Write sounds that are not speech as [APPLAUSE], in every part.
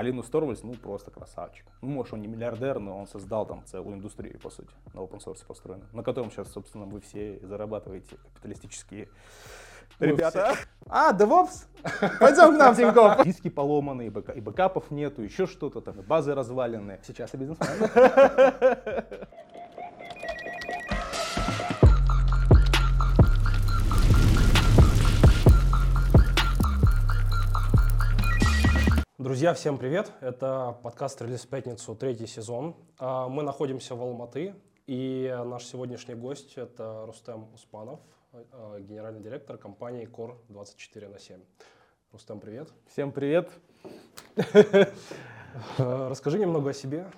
Линус Торвальдс, ну, просто красавчик. Ну, может, он не миллиардер, но он создал там целую индустрию, по сути, на open source построена, на котором сейчас, собственно, вы все зарабатываете капиталистические Ребята, а, DevOps, пойдем к нам, Тинькофф. Диски поломанные, и бэкапов нету, еще что-то там, базы разваленные. Сейчас я бизнесмен. Друзья, всем привет! Это подкаст «Релиз в пятницу», третий сезон. А, мы находимся в Алматы, и наш сегодняшний гость – это Рустем Успанов, а, генеральный директор компании Core 24 на 7. Рустем, привет! Всем привет! А, расскажи немного о себе,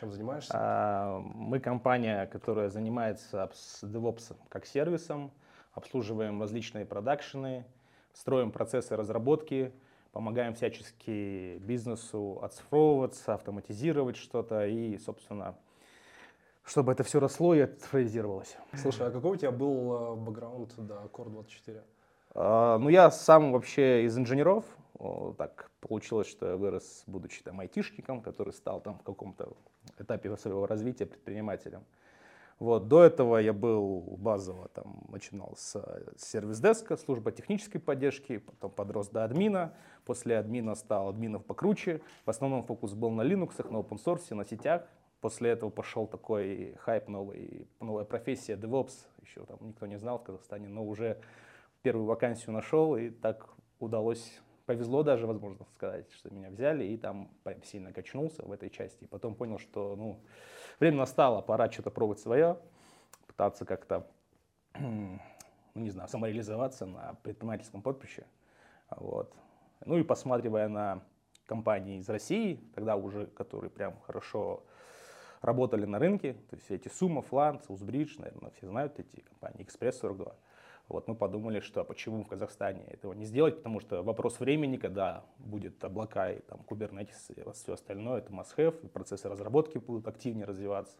чем занимаешься? Мы компания, которая занимается DevOps как сервисом, обслуживаем различные продакшены, строим процессы разработки – помогаем всячески бизнесу оцифровываться, автоматизировать что-то и, собственно, чтобы это все росло и цифровизировалось. Слушай, а какой у тебя был э, бэкграунд до Core 24? А, ну, я сам вообще из инженеров. Так получилось, что я вырос, будучи там айтишником, который стал там в каком-то этапе своего развития предпринимателем. Вот, до этого я был базово, там, начинал с сервис-деска, служба технической поддержки, потом подрос до админа, после админа стал админов покруче, в основном фокус был на Linux, на open source, на сетях, после этого пошел такой хайп, новый, новая профессия DevOps, еще там никто не знал в Казахстане, но уже первую вакансию нашел, и так удалось повезло даже, возможно сказать, что меня взяли, и там сильно качнулся в этой части. И потом понял, что ну, время настало, пора что-то пробовать свое, пытаться как-то, [CLEARS THROAT] ну не знаю, самореализоваться на предпринимательском поприще. Вот. Ну и посматривая на компании из России, тогда уже, которые прям хорошо работали на рынке, то есть эти Summa, Flanz, Узбридж, наверное, все знают эти компании, Экспресс 42. Вот мы подумали, что почему в Казахстане этого не сделать, потому что вопрос времени, когда будет облака и там Kubernetes и все остальное, это must-have, процессы разработки будут активнее развиваться.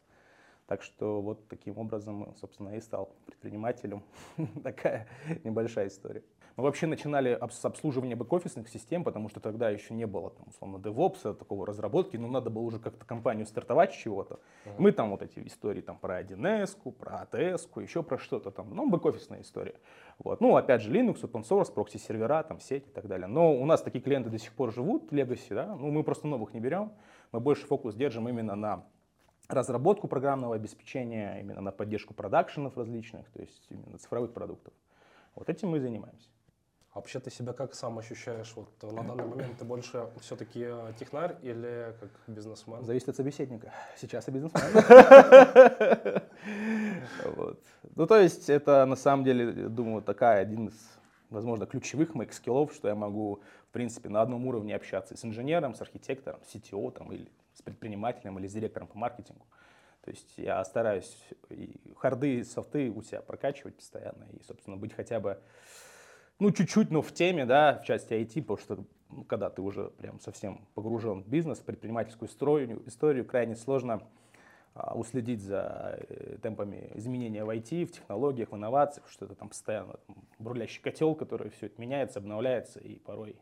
Так что вот таким образом, собственно, и стал предпринимателем. [LAUGHS] Такая небольшая история. Мы вообще начинали с обслуживания бэк-офисных систем, потому что тогда еще не было, там, условно, DevOps, такого разработки, но надо было уже как-то компанию стартовать с чего-то. Uh-huh. Мы там вот эти истории там про 1С, про ATS, еще про что-то там, ну, бэк-офисная история. Вот. Ну, опять же, Linux, open source, прокси-сервера, там, сеть и так далее. Но у нас такие клиенты до сих пор живут, Legacy, да, ну, мы просто новых не берем, мы больше фокус держим именно на разработку программного обеспечения, именно на поддержку продакшенов различных, то есть именно цифровых продуктов. Вот этим мы и занимаемся. А вообще ты себя как сам ощущаешь? Вот на данный момент ты больше все-таки э, технарь или как бизнесмен? Зависит от собеседника. Сейчас я бизнесмен. [LAUGHS] Ну, то есть это на самом деле, думаю, такая один из, возможно, ключевых моих скиллов, что я могу, в принципе, на одном уровне общаться с инженером, с архитектором, с CTO там, или предпринимателем, или с директором по маркетингу. То есть я стараюсь и харды, и софты у себя прокачивать постоянно и, собственно, быть хотя бы ну, чуть-чуть, но в теме, да, в части IT, потому что ну, когда ты уже прям совсем погружен в бизнес, предпринимательскую историю, историю крайне сложно а, уследить за э, темпами изменения в IT, в технологиях, в инновациях, что это там постоянно там, бурлящий котел, который все это меняется, обновляется, и порой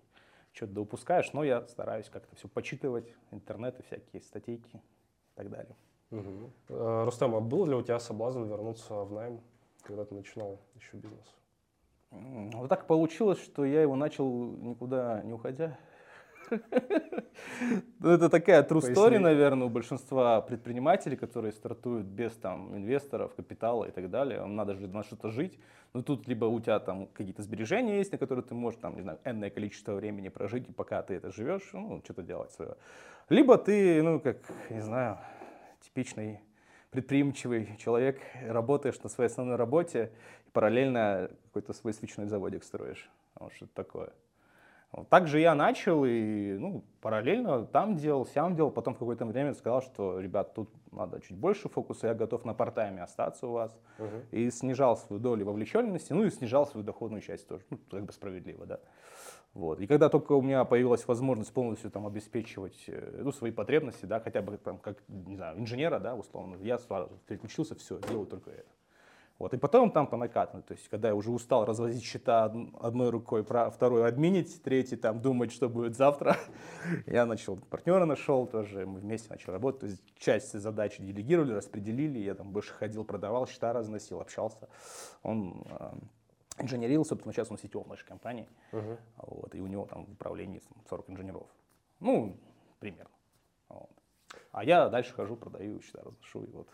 что-то упускаешь, но я стараюсь как-то все почитывать, интернеты, всякие статейки и так далее. Угу. Рустам, а был ли у тебя соблазн вернуться в найм, когда ты начинал еще бизнес? Вот так получилось, что я его начал никуда не уходя. Ну, это такая true story, наверное, у большинства предпринимателей, которые стартуют без там инвесторов, капитала и так далее. Вам надо же на что-то жить. Но тут либо у тебя там какие-то сбережения есть, на которые ты можешь там, не знаю, энное количество времени прожить, и пока ты это живешь, ну, что-то делать свое. Либо ты, ну, как, не знаю, типичный предприимчивый человек, работаешь на своей основной работе, и параллельно какой-то свой свечной заводик строишь. Вот что-то такое. Так же я начал и ну, параллельно там делал, сям делал. Потом в какое-то время сказал, что, ребят, тут надо чуть больше фокуса, я готов на портайме остаться у вас. Uh-huh. И снижал свою долю вовлеченности, ну и снижал свою доходную часть тоже. Ну, как бы справедливо, да. Вот. И когда только у меня появилась возможность полностью там, обеспечивать э, ну, свои потребности, да, хотя бы там, как не знаю, инженера, да, условно, я сразу переключился, все, делаю только это. Вот, и потом там по накатанной, то есть, когда я уже устал развозить счета одной рукой, второй админить, третий там думать, что будет завтра, [LAUGHS] я начал, партнера нашел тоже, мы вместе начали работать, то есть, часть задач делегировали, распределили, я там больше ходил, продавал, счета разносил, общался. Он э, инженерил, собственно, сейчас он сетевой в нашей компании, uh-huh. вот, и у него там в управлении 40 инженеров. Ну, примерно. Вот. А я дальше хожу, продаю, счета разношу, и вот,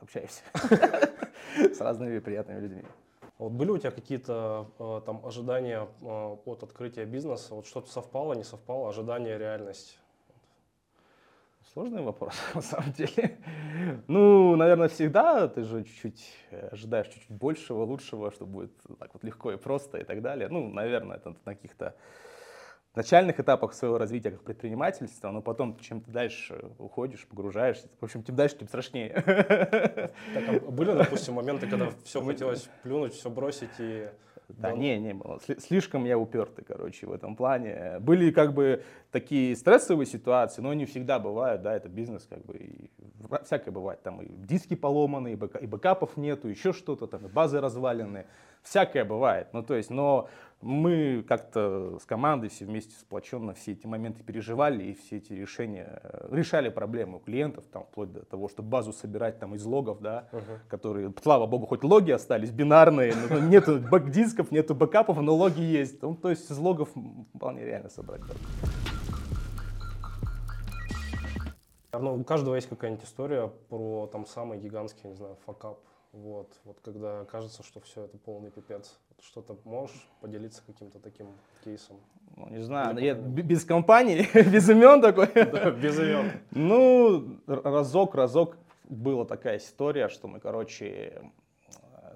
общаюсь. [LAUGHS] с разными приятными людьми. Вот были у тебя какие-то э, там ожидания э, от открытия бизнеса? Вот что-то совпало, не совпало, ожидания, реальность? Сложный вопрос, [LAUGHS] на самом деле. Ну, наверное, всегда ты же чуть-чуть э, ожидаешь чуть-чуть большего, лучшего, что будет так вот легко и просто и так далее. Ну, наверное, это на каких-то начальных этапах своего развития как предпринимательства, но потом, чем ты дальше уходишь, погружаешься, в общем, тем дальше, тем страшнее. Так, а были, допустим, моменты, когда [LAUGHS] все хотелось плюнуть, все бросить и... Да, не, не было. Слишком я упертый, короче, в этом плане. Были как бы такие стрессовые ситуации, но они всегда бывают, да, это бизнес, как бы, и всякое бывает. Там и диски поломаны, и бэкапов нету, еще что-то, там и базы разваленные всякое бывает. Ну, то есть, но мы как-то с командой все вместе сплоченно все эти моменты переживали и все эти решения, э, решали проблемы у клиентов, там, вплоть до того, что базу собирать там из логов, да, uh-huh. которые, слава богу, хоть логи остались бинарные, но нету бэк дисков, нету бэкапов, но логи есть. Ну, то есть из логов вполне реально собрать. Ну, у каждого есть какая-нибудь история про там самый гигантский, не знаю, факап вот, вот когда кажется, что все это полный пипец. Что-то можешь поделиться каким-то таким кейсом? Ну, не знаю, я без компании, [LAUGHS] без имен такой. [LAUGHS] Да, без имен. Ну, разок, разок была такая история, что мы, короче,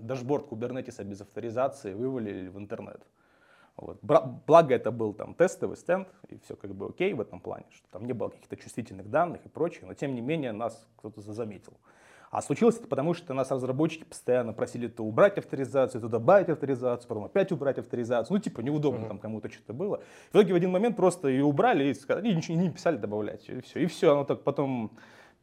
дашборд Kubernetes без авторизации вывалили в интернет. Вот. Благо это был там тестовый стенд, и все как бы окей в этом плане, что там не было каких-то чувствительных данных и прочее, но тем не менее нас кто-то заметил. А случилось это потому, что нас разработчики постоянно просили то убрать авторизацию, то добавить авторизацию, потом опять убрать авторизацию. Ну, типа, неудобно uh-huh. там кому-то что-то было. В итоге в один момент просто ее убрали и, сказали, и ничего не писали добавлять. И все. И все. Оно так потом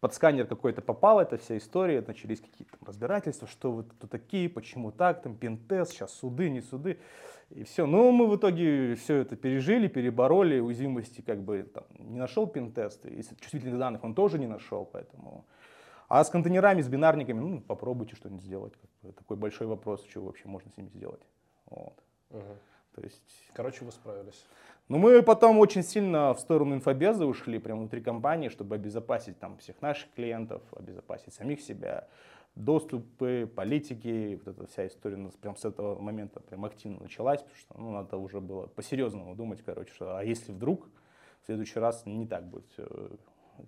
под сканер какой-то попало, эта вся история, начались какие-то разбирательства, что вы кто такие, почему так, там пентест, сейчас суды, не суды, и все. Но мы в итоге все это пережили, перебороли, уязвимости как бы там, не нашел пентест, и чувствительных данных он тоже не нашел, поэтому а с контейнерами, с бинарниками, ну, попробуйте что-нибудь сделать. Такой большой вопрос, что вообще можно с ними сделать. Вот. Угу. То есть... Короче, вы справились. Ну, мы потом очень сильно в сторону инфобеза ушли, прямо внутри компании, чтобы обезопасить там всех наших клиентов, обезопасить самих себя, доступы, политики, вот эта вся история у нас прям с этого момента прям активно началась, потому что ну, надо уже было по-серьезному думать, короче, что а если вдруг в следующий раз не так будет все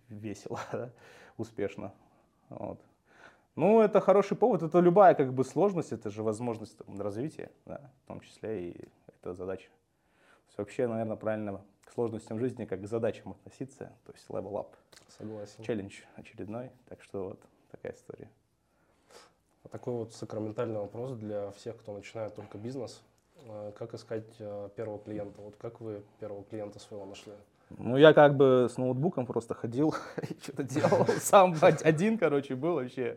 весело, [LAUGHS] да, успешно. Вот. Ну, это хороший повод, это любая как бы сложность, это же возможность там, развития, да, в том числе и это задача. То есть вообще, наверное, правильно к сложностям жизни как к задачам относиться, то есть level up. Согласен. Челлендж очередной, так что вот такая история. А такой вот сакраментальный вопрос для всех, кто начинает только бизнес. Э, как искать э, первого клиента? Вот как вы первого клиента своего нашли? Ну, я как бы с ноутбуком просто ходил [LAUGHS] и что-то делал. [LAUGHS] Сам один, короче, был вообще.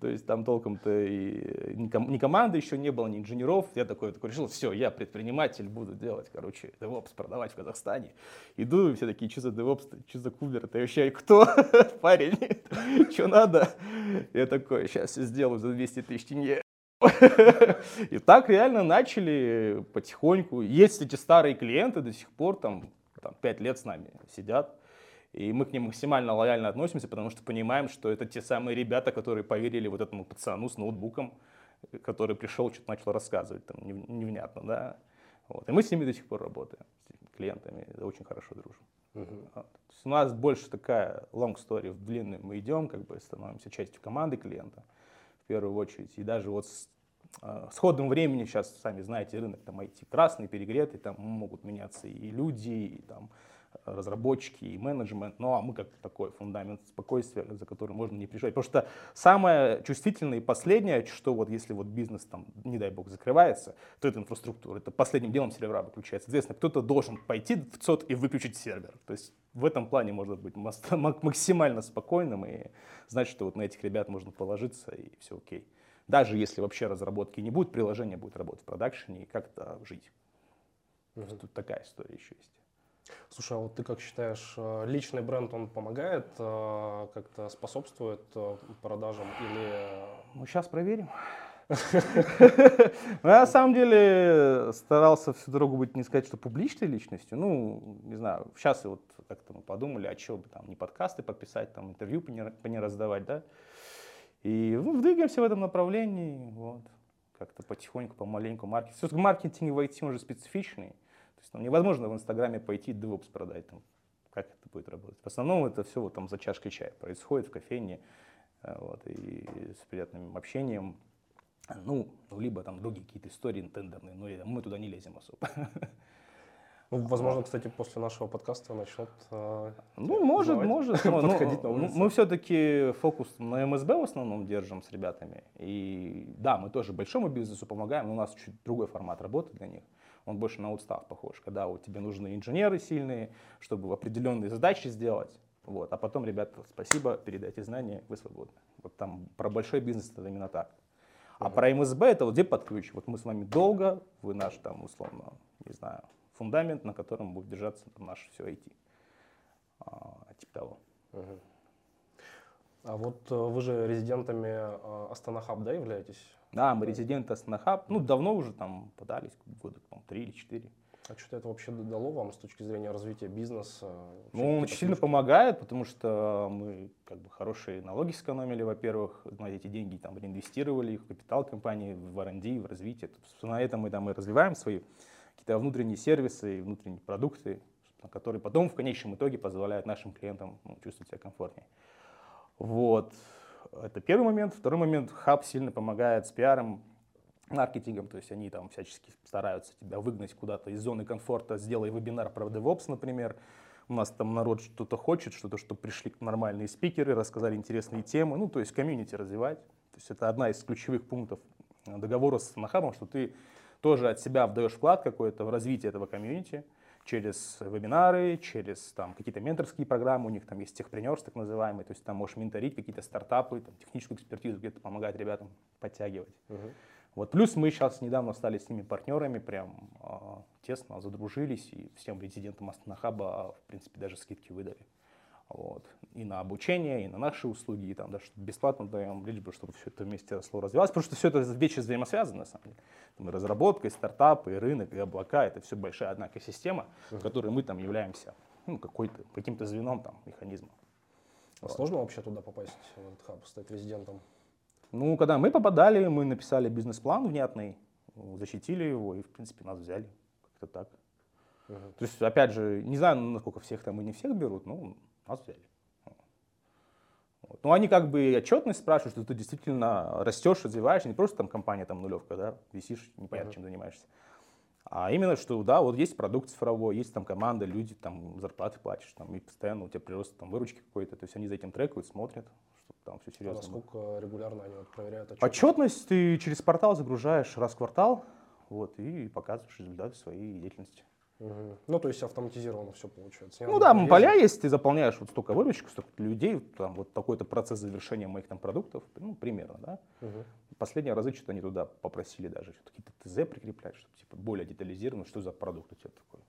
То есть там толком-то и ни команды еще не было, ни инженеров. Я такой, такой решил, все, я предприниматель, буду делать, короче, DevOps продавать в Казахстане. Иду, и все такие, что за DevOps, что за кулер, ты вообще кто, [LAUGHS] парень, что надо? Я такой, сейчас все сделаю за 200 тысяч тенге. И так реально начали потихоньку. Есть эти старые клиенты до сих пор, там там, 5 лет с нами сидят, и мы к ним максимально лояльно относимся, потому что понимаем, что это те самые ребята, которые поверили вот этому пацану с ноутбуком, который пришел, что-то начал рассказывать, там, невнятно, да. Вот. И мы с ними до сих пор работаем, с клиентами, очень хорошо дружим. Uh-huh. Вот. у нас больше такая long story, в длинную мы идем, как бы становимся частью команды клиента, в первую очередь. И даже вот с с ходом времени, сейчас, сами знаете, рынок там IT красный, перегретый, там могут меняться и люди, и там разработчики, и менеджмент, ну а мы как такой фундамент спокойствия, за который можно не переживать. Потому что самое чувствительное и последнее, что вот если вот бизнес там, не дай бог, закрывается, то это инфраструктура, это последним делом сервера выключается. Соответственно, кто-то должен пойти в ЦОД и выключить сервер. То есть в этом плане можно быть максимально спокойным и знать, что вот на этих ребят можно положиться и все окей Даже если вообще разработки не будет, приложение будет работать в продакшене и как-то жить. Угу. Тут такая история еще есть. Слушай, а вот ты как считаешь, э, личный бренд, он помогает, э, как-то способствует э, продажам или... Ну, сейчас проверим. [LAUGHS] На самом деле старался всю дорогу быть, не сказать, что публичной личностью. Ну, не знаю, сейчас вот как-то мы подумали, а что бы там, не подкасты подписать, там интервью по не раздавать, да. И ну, двигаемся в этом направлении, вот. Как-то потихоньку, помаленьку маркетинг. Все-таки маркетинг в IT, он специфичный. То есть ну, невозможно в Инстаграме пойти DevOps продать. Там, как это будет работать? В основном это все вот там за чашкой чая происходит в кофейне, э, вот, и с приятным общением. Ну, либо там другие какие-то истории тендерные, но мы туда не лезем особо. [LAUGHS] Ну, возможно, кстати, после нашего подкаста начнут. Э, ну, может, может. [LAUGHS] Но, ну, мы все-таки фокус на МСБ в основном держим с ребятами. И да, мы тоже большому бизнесу помогаем, но у нас чуть другой формат работы для них. Он больше на устав похож, когда вот тебе нужны инженеры сильные, чтобы определенные задачи сделать. Вот. А потом, ребята, спасибо, передайте знания, вы свободны. Вот там про большой бизнес это именно так. А про МСБ это вот где под ключ. Вот мы с вами долго, вы наш там условно, не знаю, фундамент, на котором будет держаться там, наше все IT. А, типа того. Угу. А вот э, вы же резидентами э, Астана Хаб, да, являетесь? Да, мы резиденты Астана Хаб. Ну, давно уже там подались, года там, три или четыре. А что это вообще дало вам с точки зрения развития бизнеса? Ну, он очень сильно помогает, потому что мы как бы хорошие налоги сэкономили, во-первых, на эти деньги там реинвестировали их в капитал компании, в R&D, в развитие. На этом мы там и развиваем свои какие-то внутренние сервисы и внутренние продукты, которые потом в конечном итоге позволяют нашим клиентам ну, чувствовать себя комфортнее. Вот. Это первый момент. Второй момент. Хаб сильно помогает с пиаром, маркетингом, то есть они там всячески стараются тебя выгнать куда-то из зоны комфорта, сделай вебинар про DevOps, например. У нас там народ что-то хочет, что-то, чтобы пришли нормальные спикеры, рассказали интересные темы, ну, то есть комьюнити развивать. То есть это одна из ключевых пунктов договора с Нахабом, что ты тоже от себя вдаешь вклад какой-то в развитие этого комьюнити через вебинары, через там, какие-то менторские программы, у них там есть техпренерс так называемый, то есть там можешь менторить какие-то стартапы, там, техническую экспертизу где-то помогать ребятам подтягивать. Uh-huh. Вот. Плюс мы сейчас недавно стали с ними партнерами, прям э, тесно задружились, и всем резидентам Астана Хаба, в принципе, даже скидки выдали. Вот. И на обучение, и на наши услуги, и там даже бесплатно даем, лишь бы, чтобы все это вместе росло, развивалось, потому что все это вещи взаимосвязаны, на самом деле. Там и разработка, и стартапы, и рынок, и облака, это все большая одна экосистема, в которой мы там являемся ну, какой-то, каким-то звеном, там, механизмом. А вот. Сложно вообще туда попасть, в этот хаб, стать резидентом? Ну, когда мы попадали, мы написали бизнес-план внятный, защитили его, и, в принципе, нас взяли. Как-то так. Uh-huh. То есть, опять же, не знаю, насколько всех там и не всех берут, но нас взяли. Вот. Ну, они как бы отчетность спрашивают, что ты действительно растешь, развиваешься, не просто там компания там нулевка, да, висишь, непонятно, чем занимаешься. А именно, что да, вот есть продукт цифровой, есть там команда, люди, там зарплаты платишь, там, и постоянно у тебя прирост там выручки какой-то, то есть они за этим трекают, смотрят, чтобы там все серьезно. А насколько было. регулярно они вот проверяют отчетность? Отчетность ты через портал загружаешь раз в квартал, вот, и показываешь результаты своей деятельности. Угу. Ну, то есть автоматизировано все получается. ну да, ездить. поля есть, ты заполняешь вот столько выручек, столько людей, там вот такой-то процесс завершения моих там продуктов, ну, примерно, да. Угу. Последние разы что-то они туда попросили даже какие-то ТЗ прикреплять, чтобы типа более детализированно, что за продукт у тебя такой.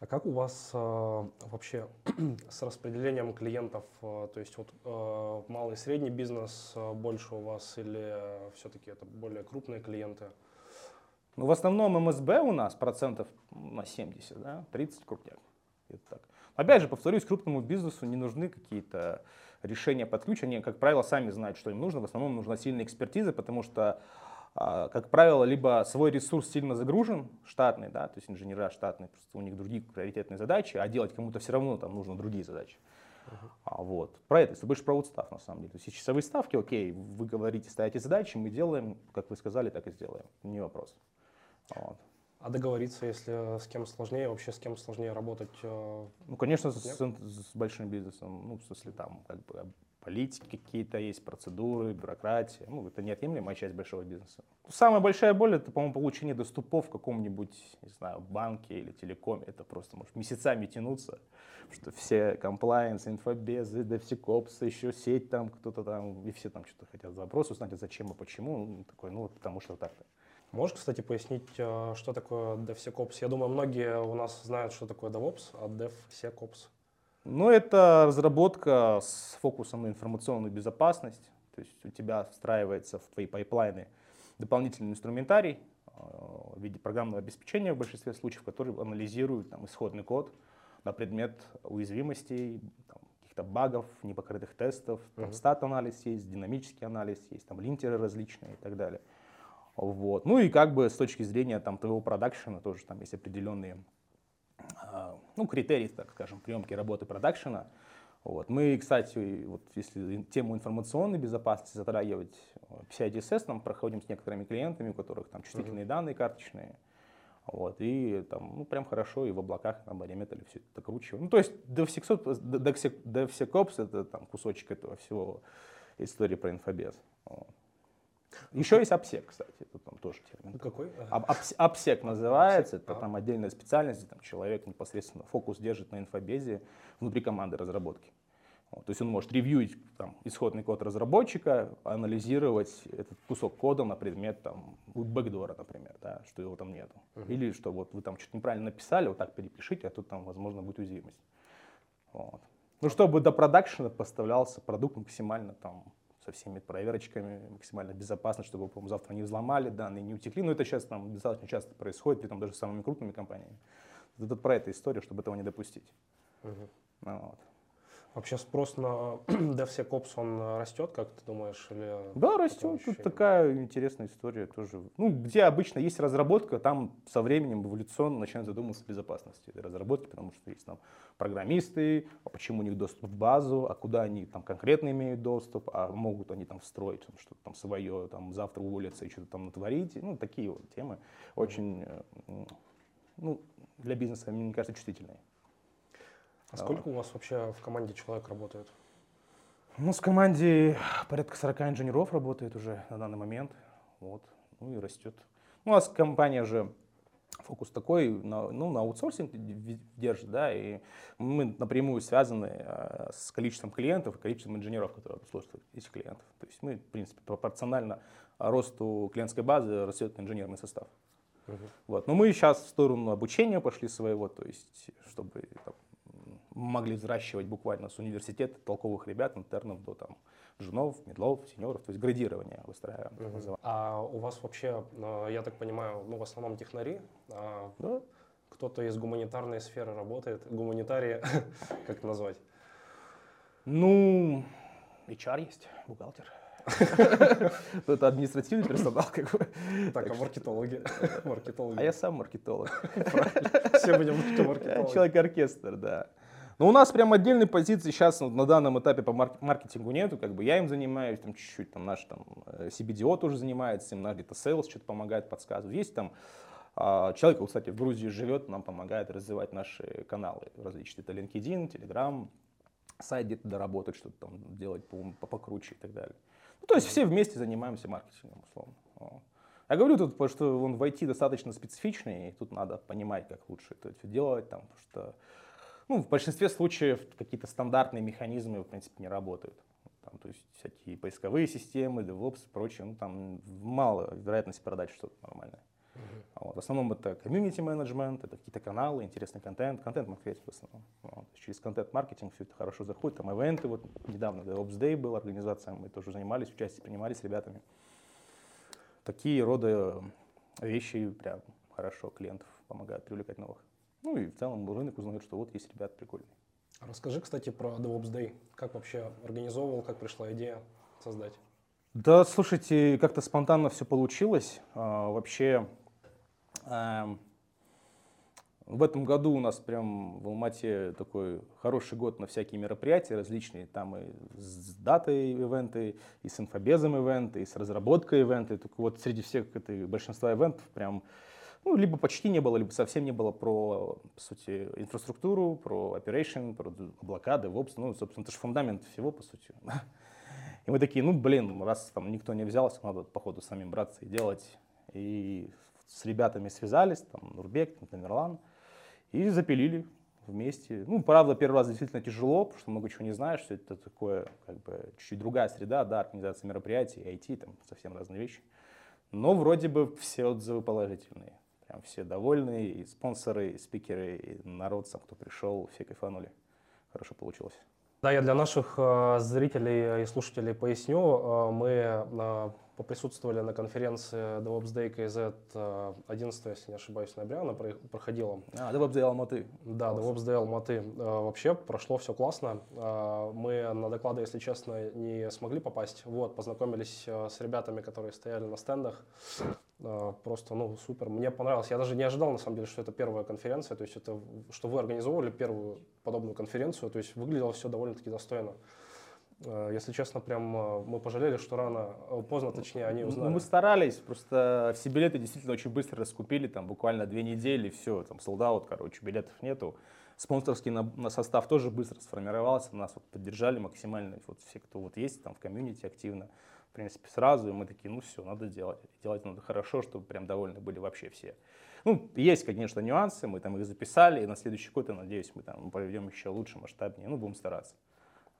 А как у вас э, вообще [CLEARS THROAT] с распределением клиентов? Э, то есть вот э, малый и средний бизнес э, больше у вас или э, все-таки это более крупные клиенты? Ну, в основном МСБ у нас процентов на 70, да, 30 крупняк. Это так. Опять же, повторюсь, крупному бизнесу не нужны какие-то решения под ключ. Они, как правило, сами знают, что им нужно. В основном нужна сильная экспертиза, потому что, а, как правило, либо свой ресурс сильно загружен, штатный, да, то есть инженера штатные, просто у них другие приоритетные задачи, а делать кому-то все равно там нужно другие задачи. Uh-huh. А, вот. Про это, если больше про отстав, на самом деле. То есть часовые ставки, окей, вы говорите, ставите задачи, мы делаем, как вы сказали, так и сделаем, не вопрос. Вот. А договориться, если с кем сложнее, вообще с кем сложнее работать? э, Ну, конечно, с, с большим бизнесом, ну, в смысле, там, как бы, политики какие-то есть, процедуры, бюрократия, ну, это неотъемлемая часть большого бизнеса. Самая большая боль, это, по-моему, получение доступов в каком-нибудь, не знаю, банке или телекоме, это просто может месяцами тянуться, что все комплайенс, инфобезы, DevSecOps, еще сеть там, кто-то там, и все там что-то хотят вопросы узнать, а зачем и почему, ну, такой, ну, вот потому что так-то. Можешь, кстати, пояснить, э, что такое DevSecOps? Я думаю, многие у нас знают, что такое DevOps, а DevSecOps. Ну, это разработка с фокусом на информационную безопасность. То есть у тебя встраивается в твои пайплайны дополнительный инструментарий э, в виде программного обеспечения в большинстве случаев, который анализирует там, исходный код на предмет уязвимостей, там, каких-то багов, непокрытых тестов. Там стат-анализ есть, динамический анализ есть, там линтеры различные и так далее. Вот. Ну и как бы с точки зрения там, твоего продакшена тоже там есть определенные а, ну, критерий, так скажем, приемки работы продакшена. Вот. Мы, кстати, вот если тему информационной безопасности затрагивать, э, PCI-DSS нам проходим с некоторыми клиентами, у которых там чувствительные данные карточные. Вот, и там, ну, прям хорошо, и в облаках на баре-метале все это кручиваем. Ну, то есть DevSecOps, DevSec- DevSecOps это там кусочек этого всего истории про инфобез. Вот. Еще есть обсек, кстати, это там тоже термин. Какой? Обс- Обсек называется, Обсек, это ага. там отдельная специальность, где там человек непосредственно фокус держит на инфобезе внутри команды разработки. Вот, то есть он может ревьюить там, исходный код разработчика, анализировать этот кусок кода на предмет там, бэкдора, например, да, что его там нету. Мгм. Или что вот вы там что-то неправильно написали, вот так перепишите, а тут там, возможно, будет уязвимость. Вот. Ну, чтобы до продакшена поставлялся продукт максимально там со всеми проверочками, максимально безопасно, чтобы, по завтра не взломали, данные не утекли. Но это сейчас там достаточно часто происходит, при том даже с самыми крупными компаниями. Это про эту историю, чтобы этого не допустить. Мгм. Ну, вот. Вообще спрос на [CLEARS THROAT] DevSecOps, он э, растет, как ты думаешь? Или... Да, растет. Тут такая интересная история тоже. Ну, где обычно есть разработка, там со временем эволюционно начинают задумываться о безопасности этой разработки, потому что есть там программисты, а почему у них доступ в базу, а куда они там конкретно имеют доступ, а могут они там встроить там, что-то там свое, там завтра уволиться и что-то там натворить. Ну, такие вот темы очень, э, ну, для бизнеса, мне кажется, чувствительные. А сколько у вас вообще в команде человек работает? Ну, с команде порядка 40 инженеров работает уже на данный момент. Вот. Ну и растет. Ну, у нас компания же фокус такой, на, ну, на аутсорсинг держит, да, и мы напрямую связаны э, с количеством клиентов и количеством инженеров, которые обслуживают этих клиентов. То есть мы, в принципе, пропорционально росту клиентской базы растет инженерный состав. Вот. Но мы сейчас в сторону обучения пошли своего, то есть, чтобы там, могли взращивать буквально с университета толковых ребят, интернов до там джунов, медлов, сеньоров, то есть градирование выстраиваем. Мгм. называемое. А у вас вообще, э, я так понимаю, ну, в основном технари, а Да. кто-то из гуманитарной сферы работает. Гуманитарии, [LAUGHS] как это назвать? Ну, HR есть, бухгалтер. [LAUGHS] Ну, Это административный персонал, как бы. Так, а маркетологи? [LAUGHS] Маркетологи. А я сам маркетолог. Все будем маркетологи. Человек-оркестр, да. Но у нас прям отдельной позиции сейчас на данном этапе по марк- маркетингу нету, как бы я им занимаюсь, там чуть-чуть, там наш там э, CBDO тоже занимается, им наш где-то sales что-то помогает, подсказывает. Есть там а, человек, кстати, в Грузии живет, нам помогает развивать наши каналы различные, это LinkedIn, Telegram, сайт где-то доработать, что-то там делать по- по- покруче и так далее. Ну, то есть все вместе занимаемся маркетингом, условно. Я говорю тут, потому что он в IT достаточно специфичный, и тут надо понимать, как лучше это всё делать, там, потому что ну, в большинстве случаев какие-то стандартные механизмы, в принципе, не работают. Там, то есть всякие поисковые системы, DevOps и прочее, ну, там мало вероятности продать что-то нормальное. Вот. В основном это комьюнити менеджмент, это какие-то каналы, интересный контент, контент-маркетинг в основном. Вот. Через контент-маркетинг все это хорошо заходит. Там ивенты, вот недавно DevOps Day был, организация, мы тоже занимались, участие принимали с ребятами. Такие рода вещи прям хорошо клиентов помогают привлекать новых. Ну и в целом рынок узнает, что вот есть ребята прикольные. Расскажи, кстати, про DevOps Day. Как вообще организовывал, как пришла идея создать? Да, слушайте, как-то спонтанно все получилось. А, вообще, эм, в этом году у нас прям в Алмате такой хороший год на всякие мероприятия различные. Там и с датой ивенты, и с инфобезом ивенты, и с разработкой ивенты. Только вот среди всех этой, большинства ивентов прям ну, либо почти не было, либо совсем не было про, по сути, инфраструктуру, про operation, про облака, DevOps, ну, собственно, это же фундамент всего, по сути. [LAUGHS] И мы такие, ну, блин, раз там никто не взялся, надо, походу, самим браться и делать. И с ребятами связались, там, Нурбек, Тамерлан, и запилили вместе. Ну, правда, первый раз действительно тяжело, потому что много чего не знаешь, все это такое, как бы, чуть-чуть другая среда, да, организация мероприятий, IT, там, совсем разные вещи. Но вроде бы все отзывы положительные. Прям все довольны, и спонсоры, и спикеры, и народ сам, кто пришел, все кайфанули. Хорошо получилось. Да, я для наших э, зрителей и слушателей поясню. Э, мы э, поприсутствовали на конференции DevOps Day KZ 11, если не ошибаюсь, ноября. Она проходила. А, DevOps Day Алматы. Да, DevOps Day Алматы. Вообще прошло все классно. Мы на доклады, если честно, не смогли попасть. Вот, познакомились с ребятами, которые стояли на стендах. Просто, ну, супер. Мне понравилось. Я даже не ожидал, на самом деле, что это первая конференция, то есть это, что вы организовывали первую подобную конференцию, то есть выглядело все довольно-таки достойно. Э, если честно, прям э, мы пожалели, что рано, поздно, точнее, они узнали. Ну, мы старались, просто все билеты действительно очень быстро раскупили, там буквально две недели, все, там солдат, короче, билетов нету. Спонсорский на, на состав тоже быстро сформировался, нас вот поддержали максимально, вот все, кто вот есть там в комьюнити активно в принципе, сразу, и мы такие, ну все, надо делать. Делать надо хорошо, чтобы прям довольны были вообще все. Ну, есть, конечно, нюансы, мы там их записали, и на следующий год, я надеюсь, мы там проведем еще лучше, масштабнее, ну, будем стараться.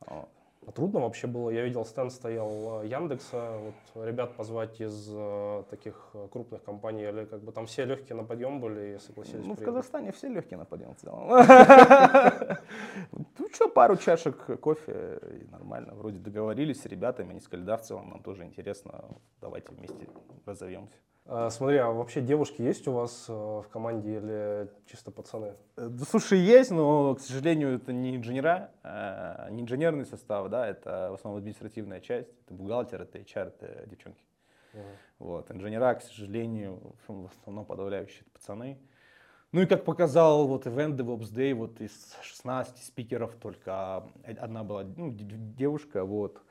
Вот. А трудно вообще было, я видел, стенд стоял э, Яндекса, вот ребят позвать из э, таких э, крупных компаний, или как бы там все легкие на подъем были и согласились? Ну, в Казахстане все легкие на подъем в целом. [LAUGHS] Ну, что, пару чашек кофе, и нормально. Вроде договорились с ребятами, они сказали, да, в целом нам тоже интересно, давайте вместе разовьемся. А, смотри, а вообще девушки есть у вас э, в команде или чисто пацаны? Э, да, слушай, есть, но, к сожалению, это не инженера, а не инженерный состав, да, это в основном административная часть, это бухгалтер, это HR, это девчонки. Uh-huh. Вот, инженера, к сожалению, в основном подавляющие пацаны. Ну и как показал вот Event DevOps Day, вот из 16 спикеров только одна была ну, девушка, вот.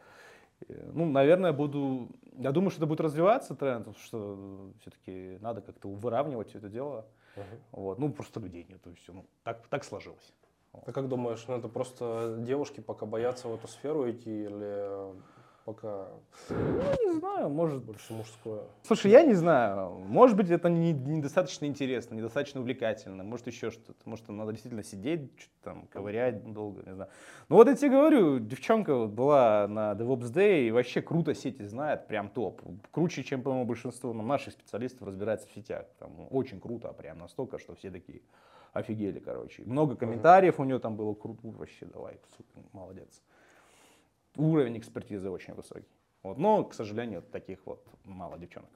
Э, ну, наверное, буду... Я думаю, что это будет развиваться тренд, что все-таки надо как-то выравнивать все это дело. Uh-huh. Вот. Ну, просто людей нет, то есть, ну, так, так сложилось. А как думаешь, ну это просто девушки пока боятся в эту сферу идти или пока... Ну, не знаю, может... Больше мужское. Слушай, я не знаю. Может быть, это не, недостаточно интересно, недостаточно увлекательно. Может, еще что-то. Может, там надо действительно сидеть, что-то там ковырять долго, не знаю. Ну вот я тебе говорю, девчонка вот была на DevOps Day и вообще круто сети знает, прям топ. Круче, чем, по-моему, большинство ну, наших специалистов разбирается в сетях. Там очень круто, прям настолько, что все такие офигели, короче. Много комментариев у нее там было, круто, вообще давай, супер, молодец уровень экспертизы очень высокий. Вот. Но, к сожалению, таких вот мало девчонок.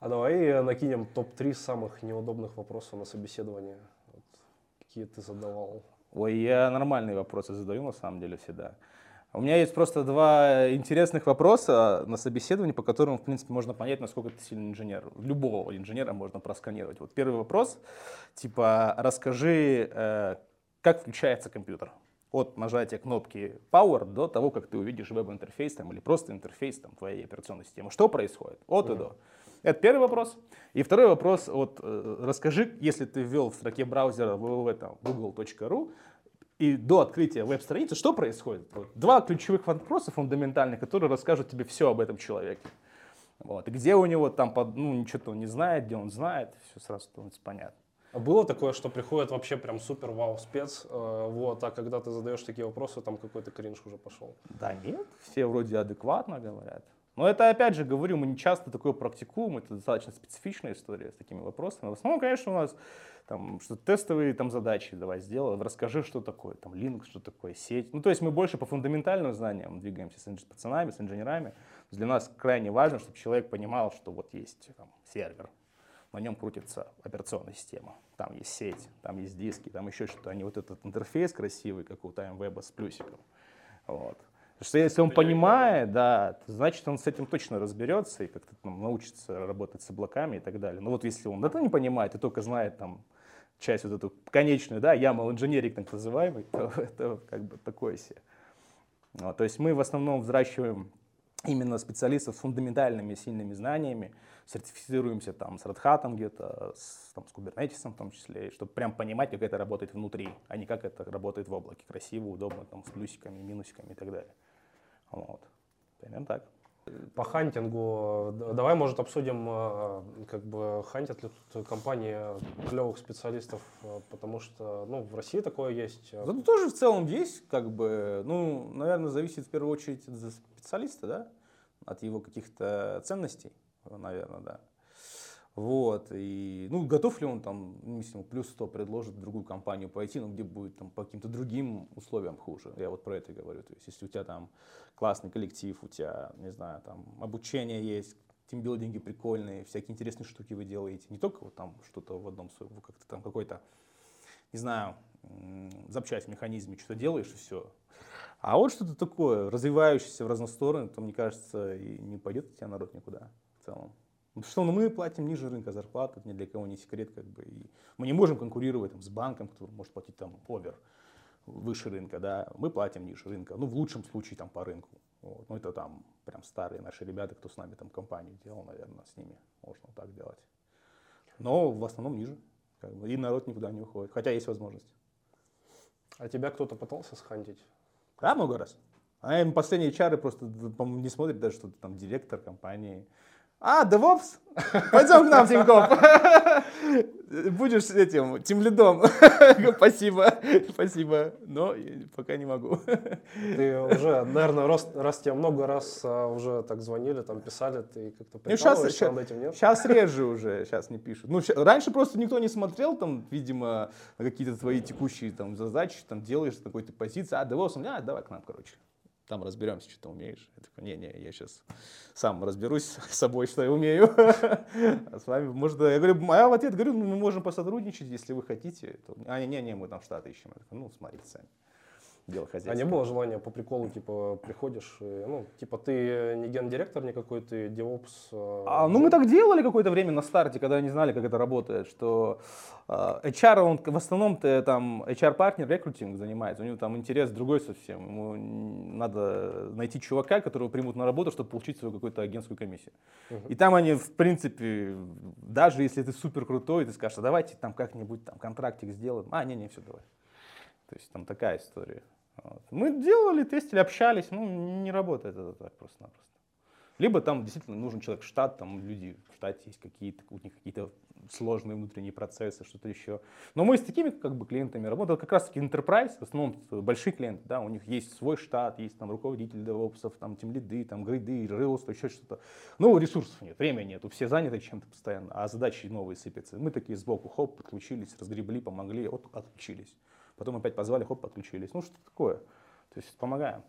А давай накинем топ-3 самых неудобных вопросов на собеседование. Вот, какие ты задавал? Ой, я нормальные вопросы задаю на самом деле всегда. У меня есть просто два интересных вопроса на собеседовании, по которым, в принципе, можно понять, насколько ты сильный инженер. Любого инженера можно просканировать. Вот первый вопрос, типа, расскажи, э, как включается компьютер. От нажатия кнопки Power до того, как ты увидишь веб-интерфейс там, или просто интерфейс там, твоей операционной системы. Что происходит? От и до. Это первый вопрос. И второй вопрос, вот, э, расскажи, если ты ввел в строке браузера www.google.ru, и до открытия веб-страницы, что происходит? Вот, два ключевых вопроса фундаментальных, которые расскажут тебе все об этом человеке. Вот. И где у него там, ну, ничего он не знает, где он знает, все сразу становится понятно. А было такое, что приходит вообще прям супер вау спец, э, вот, а когда ты задаешь такие вопросы, там какой-то кринж уже пошел? Да нет, все вроде адекватно говорят. Но это, опять же, говорю, мы не часто такое практикуем, это достаточно специфичная история с такими вопросами. В основном, конечно, у нас там что тестовые там задачи давай сделай, расскажи, что такое там Linux, что такое сеть. Ну, то есть мы больше по фундаментальным знаниям двигаемся с, инж- пацанами, с инженерами. Для нас крайне важно, чтобы человек понимал, что вот есть там, сервер, на нем крутится операционная система. Там есть сеть, там есть диски, там еще что-то. А не вот этот интерфейс красивый, как у TimeWeb с плюсиком. Вот. Что если он понимает, да, значит он с этим точно разберется и как-то там, научится работать с облаками и так далее. Но вот если он это не понимает и только знает там часть вот эту конечную, да, YAML инженерик так называемый, [LAUGHS] то это как бы такое себе. Вот, то есть мы в основном взращиваем именно специалистов с фундаментальными сильными знаниями, сертифицируемся там с Red Hat где-то, с, там, с Kubernetes в том числе, чтобы прям понимать, как это работает внутри, а не как это работает в облаке. Красиво, удобно, там, с плюсиками, минусиками и так далее. Вот. Примерно так. По хантингу, давай, может, обсудим, э, как бы, хантят ли тут компании клевых специалистов, э, потому что, ну, в России такое есть. Ну, тоже в целом есть, как бы, ну, наверное, зависит в первую очередь от специалиста, да, от его каких-то ценностей, наверное, да. Вот, и, ну, готов ли он там, ну, если ему плюс 100 предложит другую компанию пойти, ну, где будет там по каким-то другим условиям хуже. Я вот про это говорю. То есть, если у тебя там классный коллектив, у тебя, не знаю, там обучение есть, тимбилдинги прикольные, всякие интересные штуки вы делаете. Не только вот там что-то в одном, как-то там какой-то, не знаю, запчасть в механизме, что-то делаешь и все. А вот что-то такое, развивающееся в разные стороны, то, мне кажется, и не пойдет у тебя народ никуда в целом. Потому что ну, мы платим ниже рынка зарплаты, это ни для кого не секрет. Как бы, и мы не можем конкурировать там, с банком, который может платить там овер выше рынка, да, мы платим ниже рынка, ну, в лучшем случае там по рынку. Вот. Ну, это там прям старые наши ребята, кто с нами там компанию делал, наверное, с ними можно вот так делать. Но в основном ниже. Как бы, и народ никуда не уходит, хотя есть возможность. А тебя кто-то пытался схантить? Да, много раз. А последние чары просто не смотрят даже, что ты там директор компании, а, DevOps? Пойдем к нам, Тинькофф. Будешь этим, тем лидом. [LAUGHS] спасибо, спасибо. Но пока не могу. Ты уже, наверное, раз, раз тебе много раз а, уже так звонили, там писали, ты как-то ну, сейчас, над этим, нет? Сейчас реже уже, сейчас не пишут. Ну, раньше просто никто не смотрел, там, видимо, какие-то твои текущие там задачи, там, делаешь какой-то позиции. А, DevOps, а, давай к нам, короче там разберемся, что ты умеешь. Я такой, не-не, я сейчас сам разберусь [LAUGHS] с собой, что я умею. А [LAUGHS] с вами, может, я говорю, а в ответ говорю, ну, мы можем посотрудничать, если вы хотите. А, не-не, мы там штаты ищем. Я такой, ну, смотрите сами дело хозяйства. А не было желания по приколу, типа, приходишь, и, ну, типа, ты не гендиректор никакой, ты DevOps? Э, а, ну, мы так делали какое-то время на старте, когда не знали, как это работает, что HR, он в основном там HR-партнер рекрутинг занимается, у него там интерес другой совсем, ему надо найти чувака, которого примут на работу, чтобы получить свою какую-то агентскую комиссию. Uh-huh. И там они, в принципе, даже если ты супер крутой, ты скажешь, а давайте там как-нибудь там контрактик сделаем, а, не-не, все, давай. То есть там такая история. Вот. Мы делали, тестили, общались, ну не работает это так просто-напросто. Либо там действительно нужен человек в штат, там люди в штате есть какие-то, у них какие-то сложные внутренние процессы, что-то еще. Но мы с такими как бы клиентами работаем, как раз таки enterprise, в основном большие клиенты, да, у них есть свой штат, есть там руководители девопсов, там тем лиды, там грейды, рылство, еще что-то. Ну, ресурсов нет, времени нету, все заняты чем-то постоянно, а задачи новые сыпятся. Мы такие сбоку, хоп, подключились, разгребли, помогли, вот отключились потом опять позвали, хоп, подключились. Ну, что такое? То есть помогаем.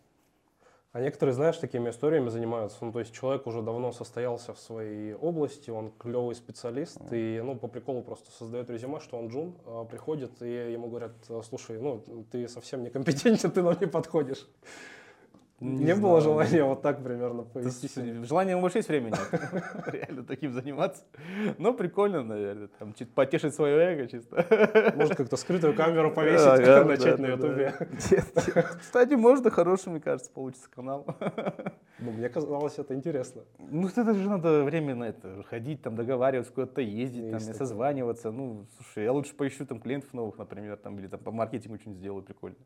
А некоторые, знаешь, такими историями занимаются. Ну, то есть человек уже давно состоялся в своей области, он клевый специалист, mm. и, ну, по приколу просто создает резюме, что он джун, а, приходит, и ему говорят, слушай, ну, ты совсем некомпетентен, ты нам не подходишь. Не, не было желания вот так примерно повести себя. Желания больше есть времени. [LAUGHS] Реально таким заниматься. Но прикольно, наверное. Там, потешить свое эго чисто. Может, как-то скрытую камеру повесить, [LAUGHS] начать на ютубе. Кстати, можно хороший, мне кажется, получится канал. Ну, мне казалось, это интересно. Ну, это же надо время на это ходить, там, договариваться, куда-то ездить, там, созваниваться. Ну, слушай, я лучше поищу там клиентов новых, например, там, или там по маркетингу что-нибудь сделаю прикольно.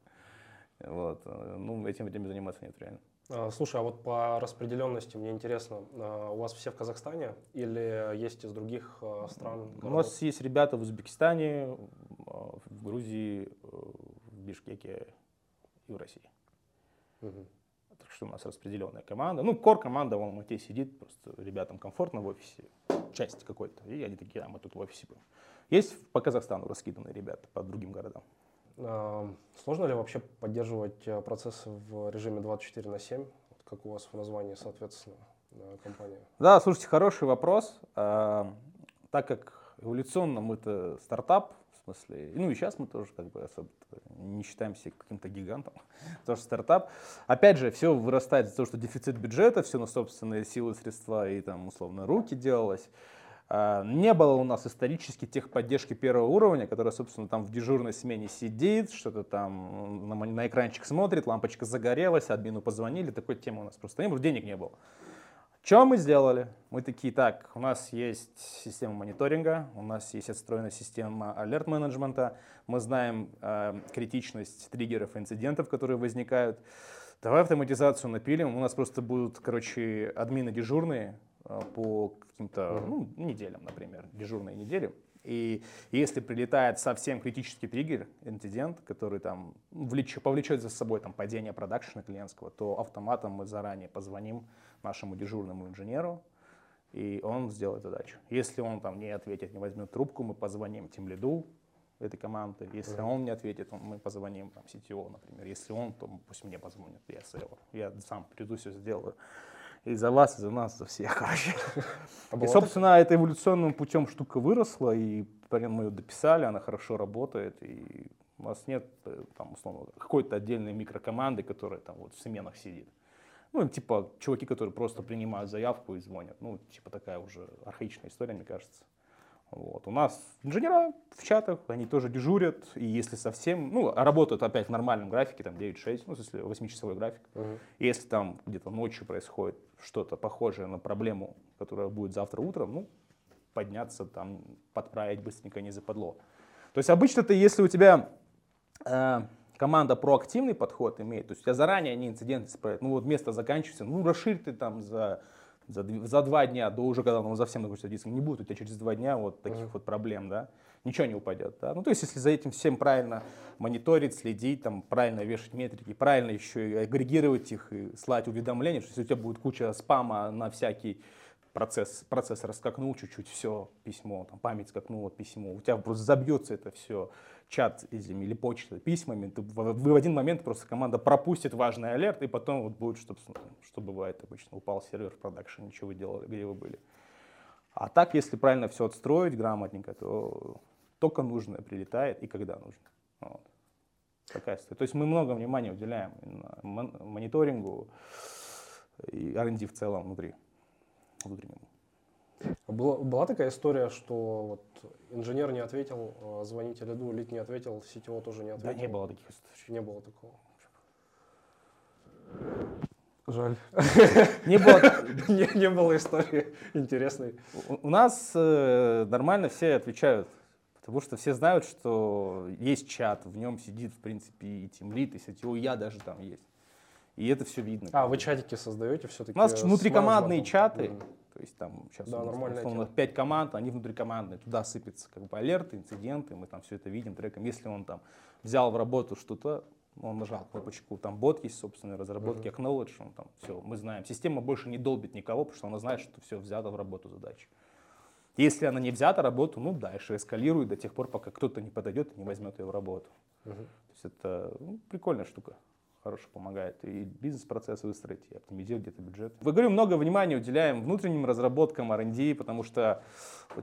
Вот. Э, ну, этим этим заниматься нет реально. А, слушай, а вот по распределенности мне интересно, а, у вас все в Казахстане или есть из других а, стран? Городов? У нас есть ребята в Узбекистане, в Грузии, в Бишкеке и в России. Угу. Так что у нас распределенная команда. Ну, кор команда в Алмате сидит, просто ребятам комфортно в офисе, часть какой-то. И они такие, а мы тут в офисе будем. Есть по Казахстану раскиданные ребята, по другим городам. Сложно ли вообще поддерживать э, процессы в режиме 24 на 7, как у вас в названии, соответственно, компания? Да, слушайте, хороший вопрос. Так как эволюционно мы-то стартап, в смысле, ну и сейчас мы тоже как бы особо не считаемся каким-то гигантом, [LAUGHS] тоже стартап. Опять же, все вырастает из-за того, что дефицит бюджета, все на собственные силы, средства и там условно руки делалось. А, не было у нас исторически техподдержки первого уровня, которая, собственно, там в дежурной смене сидит, что-то там на, экранчик смотрит, лампочка загорелась, админу позвонили, такой темы у нас просто не было, денег не было. Что мы сделали? Мы такие, так, у нас есть система мониторинга, у нас есть отстроенная система алерт-менеджмента, мы знаем э, критичность триггеров и инцидентов, которые возникают. Давай автоматизацию напилим, у нас просто будут, короче, админы дежурные, по каким-то ну, неделям, например, дежурные недели. И если прилетает совсем критический триггер, инцидент, который там влечет, повлечет за собой там, падение продакшена клиентского, то автоматом мы заранее позвоним нашему дежурному инженеру, и он сделает задачу. Если он там не ответит, не возьмет трубку, мы позвоним тем лиду этой команды. Если он не ответит, мы позвоним там, CTO, например. Если он, то пусть мне позвонит, я SEO. Я сам приду, все сделаю. И за вас, и за нас, за всех, короче. [LAUGHS] А и, собственно, это эволюционным путем штука выросла, и мы ее дописали, она хорошо работает, и у нас нет, э, там, условно, какой-то отдельной микрокоманды, которая там вот в сменах сидит. Ну, типа, чуваки, которые просто принимают заявку и звонят. Ну, типа, такая уже архаичная история, мне кажется. Вот. У нас инженера в чатах, они тоже дежурят, и если совсем, ну, работают опять в нормальном графике, там 9-6, ну, в смысле 8-часовой график. Uh-huh. И если там где-то ночью происходит что-то похожее на проблему, которая будет завтра утром, ну, подняться там, подправить быстренько не западло. То есть обычно-то, если у тебя э, команда проактивный подход имеет, то есть у тебя заранее они инциденты исправят, ну вот место заканчивается, ну расширь ты там за за, за два дня до уже, когда он совсем закончится диском, не будет у тебя через два дня вот таких mm-hmm. вот проблем, да, ничего не упадет, да. Ну, то есть, если за этим всем правильно мониторить, следить, там, правильно вешать метрики, правильно еще и агрегировать их и слать уведомления, что если у тебя будет куча спама на всякий процесс, процессор скакнул чуть-чуть, все, письмо, там, память скакнула, письмо, у тебя просто забьется это все, чат этими, или почта письмами, ты, вы в один момент просто команда пропустит важный алерт, и потом вот будет, что, что бывает обычно, упал сервер в продакшн, ничего вы делали, где вы были. А так, если правильно все отстроить грамотненько, то только нужное прилетает и когда нужно. Вот. Такая история. То есть мы много внимания уделяем мониторингу и R&D в целом внутри, внутреннему. Была, была такая история, что вот инженер не ответил, а звоните лиду, лид не ответил, сетево тоже не ответил? Да, не было таких историй. Не было такого. Жаль. Не было, не, не было истории интересной. У, у нас э, нормально все отвечают, потому что все знают, что есть чат, в нем сидит, в принципе, и тимлит, и сетево, и я даже там есть. И это все видно. А, вы чатики создаете все-таки? У нас внутрикомандные чаты. Mm. То есть там сейчас да, у нас, условно, 5 команд, они внутрикомандные, туда сыпятся как бы алерты, инциденты, мы там все это видим треком. Если он там взял в работу что-то, он нажал кнопочку, там бот есть собственной разработки, uh-huh. acknowledge, он там все, мы знаем. Система больше не долбит никого, потому что она знает, что все взято в работу задачи. Если она не взята работу, ну дальше эскалирует до тех пор, пока кто-то не подойдет и не возьмет ее в работу. Uh-huh. То есть это ну, прикольная штука хорошо помогает и бизнес-процесс выстроить, и оптимизировать где-то бюджет. Вы говорю, много внимания уделяем внутренним разработкам R&D, потому что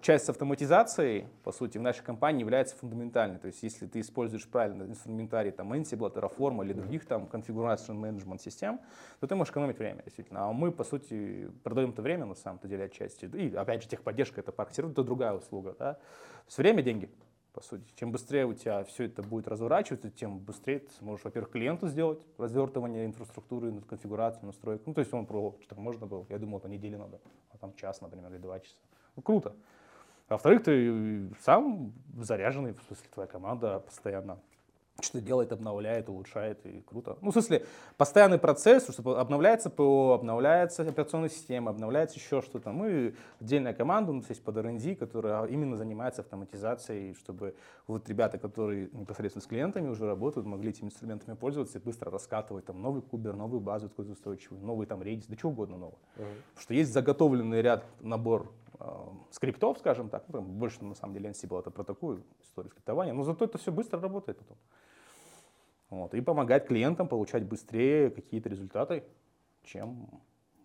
часть с автоматизацией, по сути, в нашей компании является фундаментальной. То есть, если ты используешь правильно инструментарий там, Ansible, Terraform или других там configuration management систем, то ты можешь экономить время, действительно. А мы, по сути, продаем это время, на самом-то деле, отчасти. И, опять же, техподдержка, это парк сервер, это другая услуга. Да? То есть, время – деньги по сути. Чем быстрее у тебя все это будет разворачиваться, тем быстрее ты сможешь, во-первых, клиенту сделать развертывание инфраструктуры, конфигурацию, настройку. Ну, то есть он пробовал, что можно было. Я думал, это недели надо, а там час, например, или два часа. Ну, круто. А во-вторых, ты сам заряженный, в смысле, твоя команда постоянно что делает, обновляет, улучшает, и круто. Ну, в смысле, постоянный процесс, что обновляется ПО, обновляется операционная система, обновляется еще что-то. Мы отдельная команда, у нас есть под R&D, которая именно занимается автоматизацией, чтобы вот ребята, которые непосредственно с клиентами уже работают, могли этими инструментами пользоваться и быстро раскатывать там новый кубер, новую базу какой-то устойчивый, новый там Redis, да чего угодно нового. Uh-huh. Потому что есть заготовленный ряд, набор э, скриптов, скажем так, ну, больше на самом деле Ansible это про такую историю скриптования, но зато это все быстро работает потом. Вот, и помогать клиентам получать быстрее какие-то результаты, чем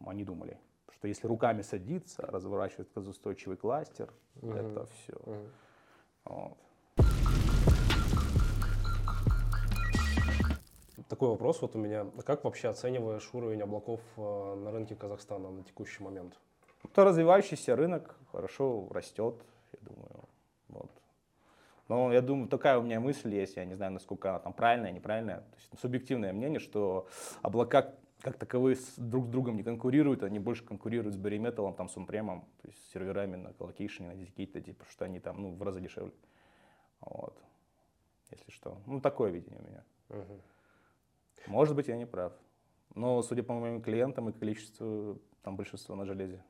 они думали. Потому что если руками садиться, разворачивать устойчивый кластер, угу. это все. Угу. Вот. Такой вопрос вот у меня. Как вообще оцениваешь уровень облаков э, на рынке Казахстана на текущий момент? Это развивающийся рынок, хорошо растет, я думаю. Но я думаю, такая у меня мысль есть, я не знаю, насколько она там правильная, неправильная. То есть субъективное мнение, что облака как таковые друг с другом не конкурируют, они больше конкурируют с Metal, там, с Unprem, то есть с серверами на колокейшене, на Dedicated, типа, что они там, ну, в разы дешевле. Вот. Если что. Ну, такое видение у меня. Угу. Может быть, я не прав. Но, судя по моим клиентам и количеству, там большинство на железе,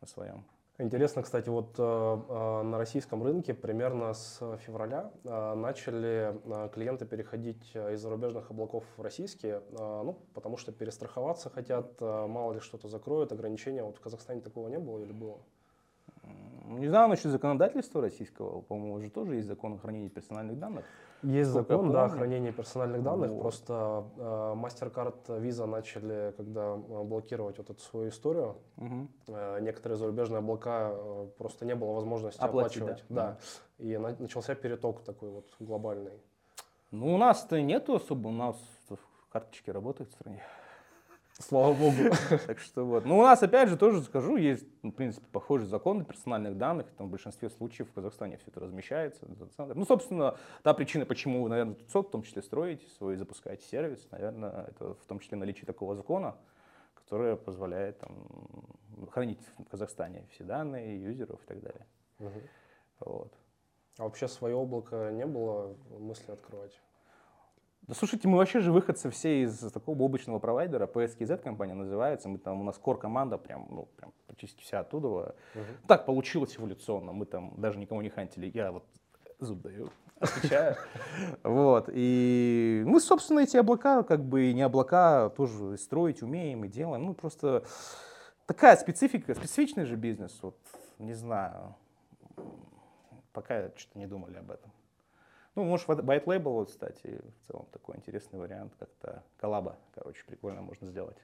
на своем. Интересно, кстати, вот э, э, на российском рынке примерно с февраля э, начали клиенты переходить из зарубежных облаков в российские, ну, потому что перестраховаться хотят, мало ли что-то закроют, ограничения. Вот в Казахстане такого не было или было? Не знаю насчет законодательства российского, по-моему, уже тоже есть закон о хранении персональных данных. Есть Сколько закон, да, о хранении персональных данных, вот. просто э, MasterCard, Visa начали, когда э, блокировать вот эту свою историю, угу. э, некоторые зарубежные облака э, просто не было возможности Оплатить, оплачивать. Да. да. И на, начался переток такой вот глобальный. Ну, у нас-то нету особо, у нас карточки работают в стране. Слава богу. [LAUGHS] Так что вот. Ну, у нас, опять же, тоже скажу, есть, ну, в принципе, похожий закон персональных данных. Там в большинстве случаев в Казахстане все это размещается. Ну, собственно, та причина, почему вы, наверное, тут сот, в том числе, строите свой, запускаете сервис, наверное, это в том числе наличие такого закона, который позволяет там, хранить в Казахстане все данные юзеров и так далее. Угу. Вот. А вообще свое облако не было мысли открывать? Да слушайте, мы вообще же выходцы все из такого облачного провайдера, PSKZ компания называется, мы там, у нас core команда прям, ну, прям практически вся оттуда. Угу. Так получилось эволюционно, мы там даже никого не хантили, я вот зуб даю, отвечаю. [LAUGHS] Вот, и мы, собственно, эти облака, как бы и не облака, тоже строить умеем и делаем, ну, просто такая специфика, специфичный же бизнес, вот, не знаю, пока что-то не думали об этом. Ну, может, white label, вот, кстати, в целом такой интересный вариант, как-то коллаба, короче, прикольно можно сделать.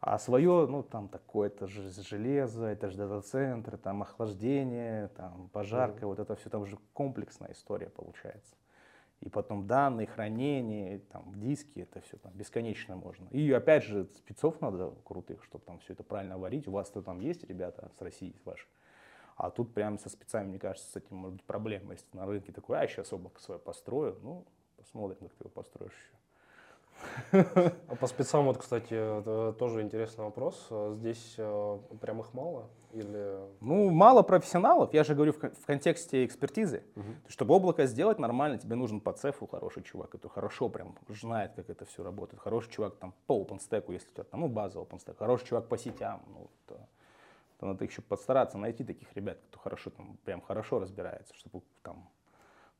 А свое, ну, там такое-то же железо, это же дата-центр, там охлаждение, там пожарка, mm-hmm. вот это все, там уже комплексная история получается. И потом данные, хранение, там диски, это все там бесконечно можно. И опять же, спецов надо крутых, чтобы там все это правильно варить. У вас-то там есть ребята с России, с ваших? А тут прямо со спецами, мне кажется, с этим может быть проблема. Если на рынке такой, а сейчас облако свое построю, ну, посмотрим, как ты его построишь еще. А по спецам, вот, кстати, тоже интересный вопрос. Здесь э, прям их мало? Или... Ну, мало профессионалов, я же говорю в, в контексте экспертизы. Угу. Чтобы облако сделать нормально, тебе нужен по цефу хороший чувак, который хорошо прям знает, как это все работает. Хороший чувак там по OpenStack, если у тебя там, ну, база OpenStack. Хороший чувак по сетям, ну, то то надо еще постараться найти таких ребят, кто хорошо там, прям хорошо разбирается, чтобы там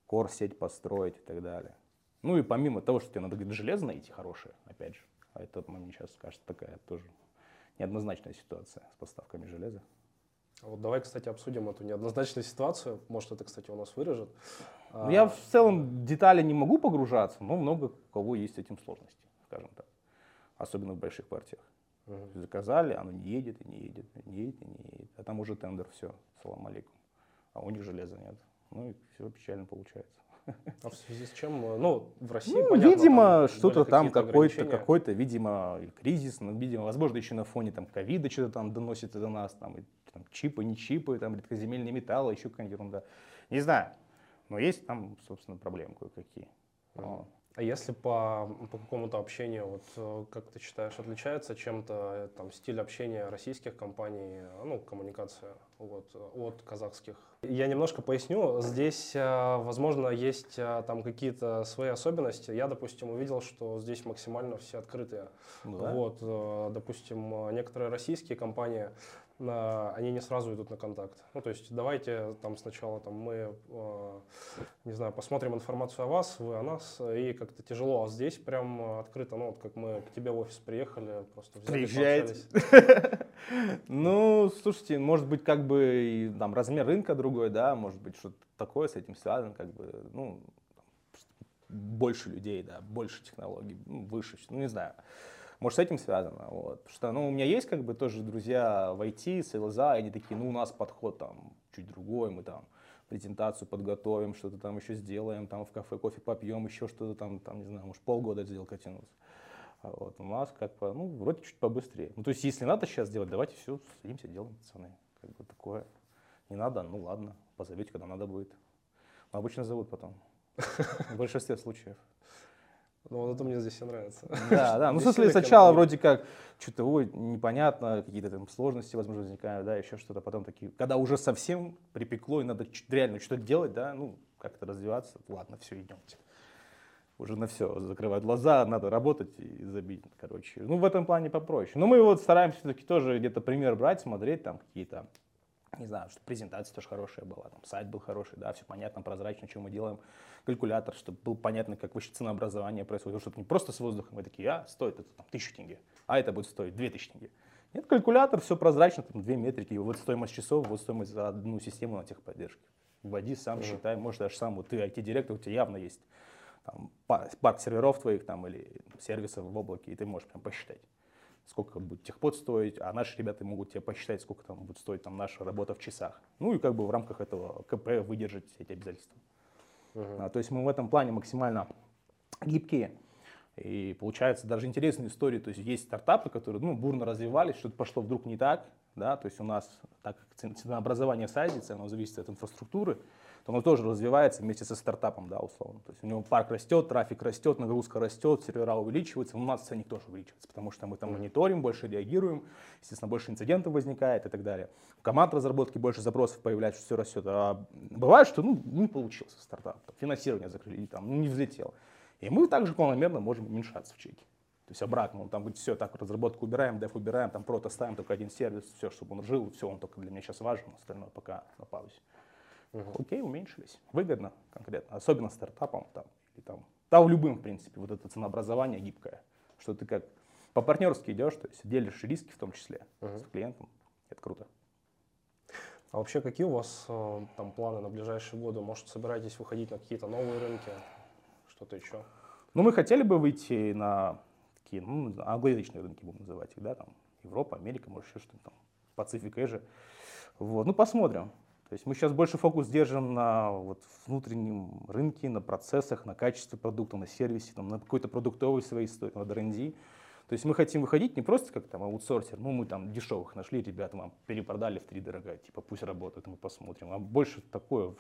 кор-сеть построить и так далее. Ну и помимо того, что тебе надо говорит, железо найти хорошее, опять же, а это мне сейчас кажется такая тоже неоднозначная ситуация с поставками железа. А вот давай, кстати, обсудим эту неоднозначную ситуацию. Может, это, кстати, у нас вырежет. Ну, я в целом детали не могу погружаться, но много у кого есть с этим сложности, скажем так. Особенно в больших партиях. Угу. Заказали, оно не едет и не едет, не едет и не едет. А там уже тендер, все, салам алейкум. А у них железа нет. Ну и все печально получается. А в связи с чем? Ну, в России, ну, понятно, Видимо, что-то там какой-то, какой-то, видимо, кризис, ну, видимо, возможно, еще на фоне там ковида что-то там доносится до нас, там, и, там чипы, не чипы, там редкоземельные металлы, еще какая-нибудь ерунда. Не знаю. Но есть там, собственно, проблемы кое-какие. Mm-hmm. А если по, по какому-то общению, вот э, как ты считаешь, отличается чем-то э, там стиль общения российских компаний, ну, коммуникация вот, от казахских? Я немножко поясню. Здесь, э, возможно, есть там какие-то свои особенности. Я, допустим, увидел, что здесь максимально все открытые. Да. Вот, допустим, некоторые российские компании они не сразу идут на контакт. Ну, то есть давайте там сначала там, мы, э, не знаю, посмотрим информацию о вас, вы о нас, и как-то тяжело. А здесь прям открыто, ну, вот как мы к тебе в офис приехали, просто взяли, Приезжаете. [LAUGHS] Ну, слушайте, может быть, как бы там размер рынка другой, да, может быть, что-то такое с этим связано, как бы, ну, больше людей, да, больше технологий, выше, ну, не знаю. Может, с этим связано. Вот. Что, ну, у меня есть как бы тоже друзья в IT, селза, и они такие, ну, у нас подход там чуть другой, мы там презентацию подготовим, что-то там еще сделаем, там в кафе кофе попьем, еще что-то там, там, не знаю, может, полгода сделка тянуться. А вот у нас как бы, ну, вроде чуть побыстрее. Ну, то есть, если надо сейчас делать, давайте все, садимся, делаем, пацаны. Как бы такое. Не надо, ну ладно, позовите, когда надо будет. Но обычно зовут потом. В большинстве случаев. Ну, вот это мне здесь все нравится. Да, [LAUGHS] да. Ну, в смысле, сначала вроде как что-то, ой, непонятно, какие-то там сложности, возможно, возникают, да, еще что-то. Потом такие, когда уже совсем припекло и надо реально что-то делать, да, ну, как-то развиваться, ладно, все, идемте. Уже на все закрывать глаза, надо работать и забить, короче. Ну, в этом плане попроще. Но мы вот стараемся все-таки тоже где-то пример брать, смотреть там какие-то не знаю, что презентация тоже хорошая была, там сайт был хороший, да, все понятно, прозрачно, что мы делаем, калькулятор, чтобы было понятно, как вообще ценообразование происходит, чтобы не просто с воздухом, мы такие, а, стоит это там тысячу тенге, а это будет стоить две тысячи тенге. Нет, калькулятор, все прозрачно, там две метрики, вот стоимость часов, вот стоимость за одну систему на техподдержке. Вводи сам, mm-hmm. считай, может даже сам, вот ты IT-директор, у тебя явно есть там, парк серверов твоих там или сервисов в облаке, и ты можешь прям посчитать сколько будет техпод стоить, а наши ребята могут тебе посчитать, сколько там будет стоить там, наша работа в часах. Ну и как бы в рамках этого КП выдержать эти обязательства. Uh-huh. А, то есть мы в этом плане максимально гибкие. И получается даже интересные истории. То есть есть стартапы, которые ну, бурно развивались, что-то пошло вдруг не так. Да? То есть у нас, так как ценообразование садится, оно зависит от инфраструктуры, то оно тоже развивается вместе со стартапом, да, условно. То есть у него парк растет, трафик растет, нагрузка растет, сервера увеличиваются, у нас ценник тоже увеличивается, потому что мы там мониторим, больше реагируем, естественно, больше инцидентов возникает и так далее. Команд разработки больше запросов появляется, все растет. А бывает, что ну, не получился стартап, финансирование закрыли, там, ну, не взлетел. И мы также планомерно можем уменьшаться в чеке. То есть обратно, он там говорит, все, так, разработку убираем, деф убираем, там прото ставим, только один сервис, все, чтобы он жил, все, он только для меня сейчас важен, остальное пока на паузе. Угу. Окей, уменьшились. Выгодно конкретно, особенно стартапам там, или там, в любым, в принципе, вот это ценообразование гибкое, что ты как по-партнерски идешь, то есть делишь риски в том числе угу. с клиентом. Это круто. А вообще какие у вас э, там планы на ближайшие годы? Может, собираетесь выходить на какие-то новые рынки, что-то еще? Ну, мы хотели бы выйти на такие, ну, англоязычные рынки, будем называть их, да, там, Европа, Америка, может, еще что-то там, Пацифик, Эжи. Вот, ну, посмотрим. То есть мы сейчас больше фокус держим на вот, внутреннем рынке, на процессах, на качестве продукта, на сервисе, там, на какой-то продуктовой своей истории, на R&D. То есть мы хотим выходить не просто как там аутсорсер, ну мы там дешевых нашли, ребята вам перепродали в три дорога, типа пусть работают, мы посмотрим, а больше такое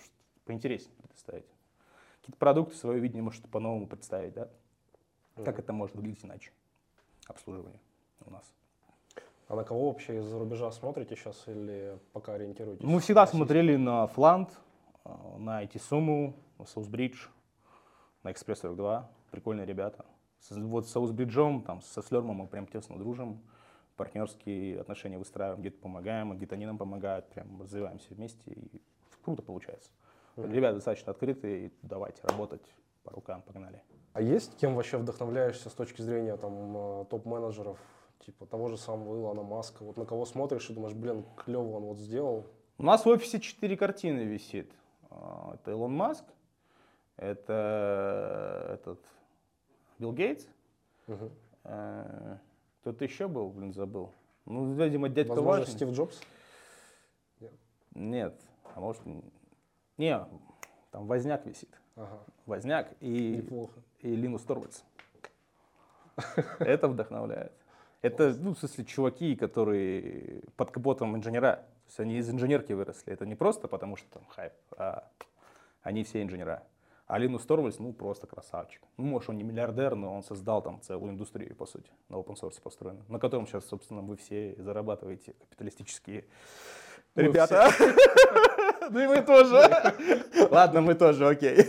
поинтереснее предоставить. Какие-то продукты, свое видение может по-новому представить, да? Как это может выглядеть иначе? Обслуживание у нас. А на кого вообще из-за рубежа смотрите сейчас или пока ориентируетесь? Мы всегда смотрели на Флант, э, на IT-Сумму, на Саусбридж, на Экспресс 42. Прикольные ребята. Вот с Саусбриджом, там, со Слермом мы прям тесно дружим, партнерские отношения выстраиваем, где-то помогаем, где-то они нам помогают, прям развиваемся вместе, и круто получается. Mm-hmm. Ребята достаточно открытые, давайте работать, по рукам, погнали. А есть кем вообще вдохновляешься с точки зрения там, э, топ-менеджеров типа того же самого Илона Маска. Вот на кого смотришь и думаешь, блин, клево он вот сделал. У нас в офисе четыре картины висит. А, это Илон Маск, это этот Билл Гейтс, угу. кто-то еще был, блин, забыл. Ну, видимо, дядька Возможно, важный. Стив Джобс? Нет. Нет, а может, не, там Возняк висит. Ага. Возняк и, Неплохо. и Линус Торвальдс. Это вдохновляет. Это, ну, в смысле, чуваки, которые под капотом инженера. То есть они из инженерки выросли. Это не просто потому, что там хайп, а они все инженера. А Линус Торвальдс, ну, просто красавчик. Ну, может, он не миллиардер, но он создал там целую индустрию, по сути, на open source построенную, на котором сейчас, собственно, вы все зарабатываете капиталистические ребята. [LAUGHS] Ну и мы тоже. Ладно, мы тоже, окей.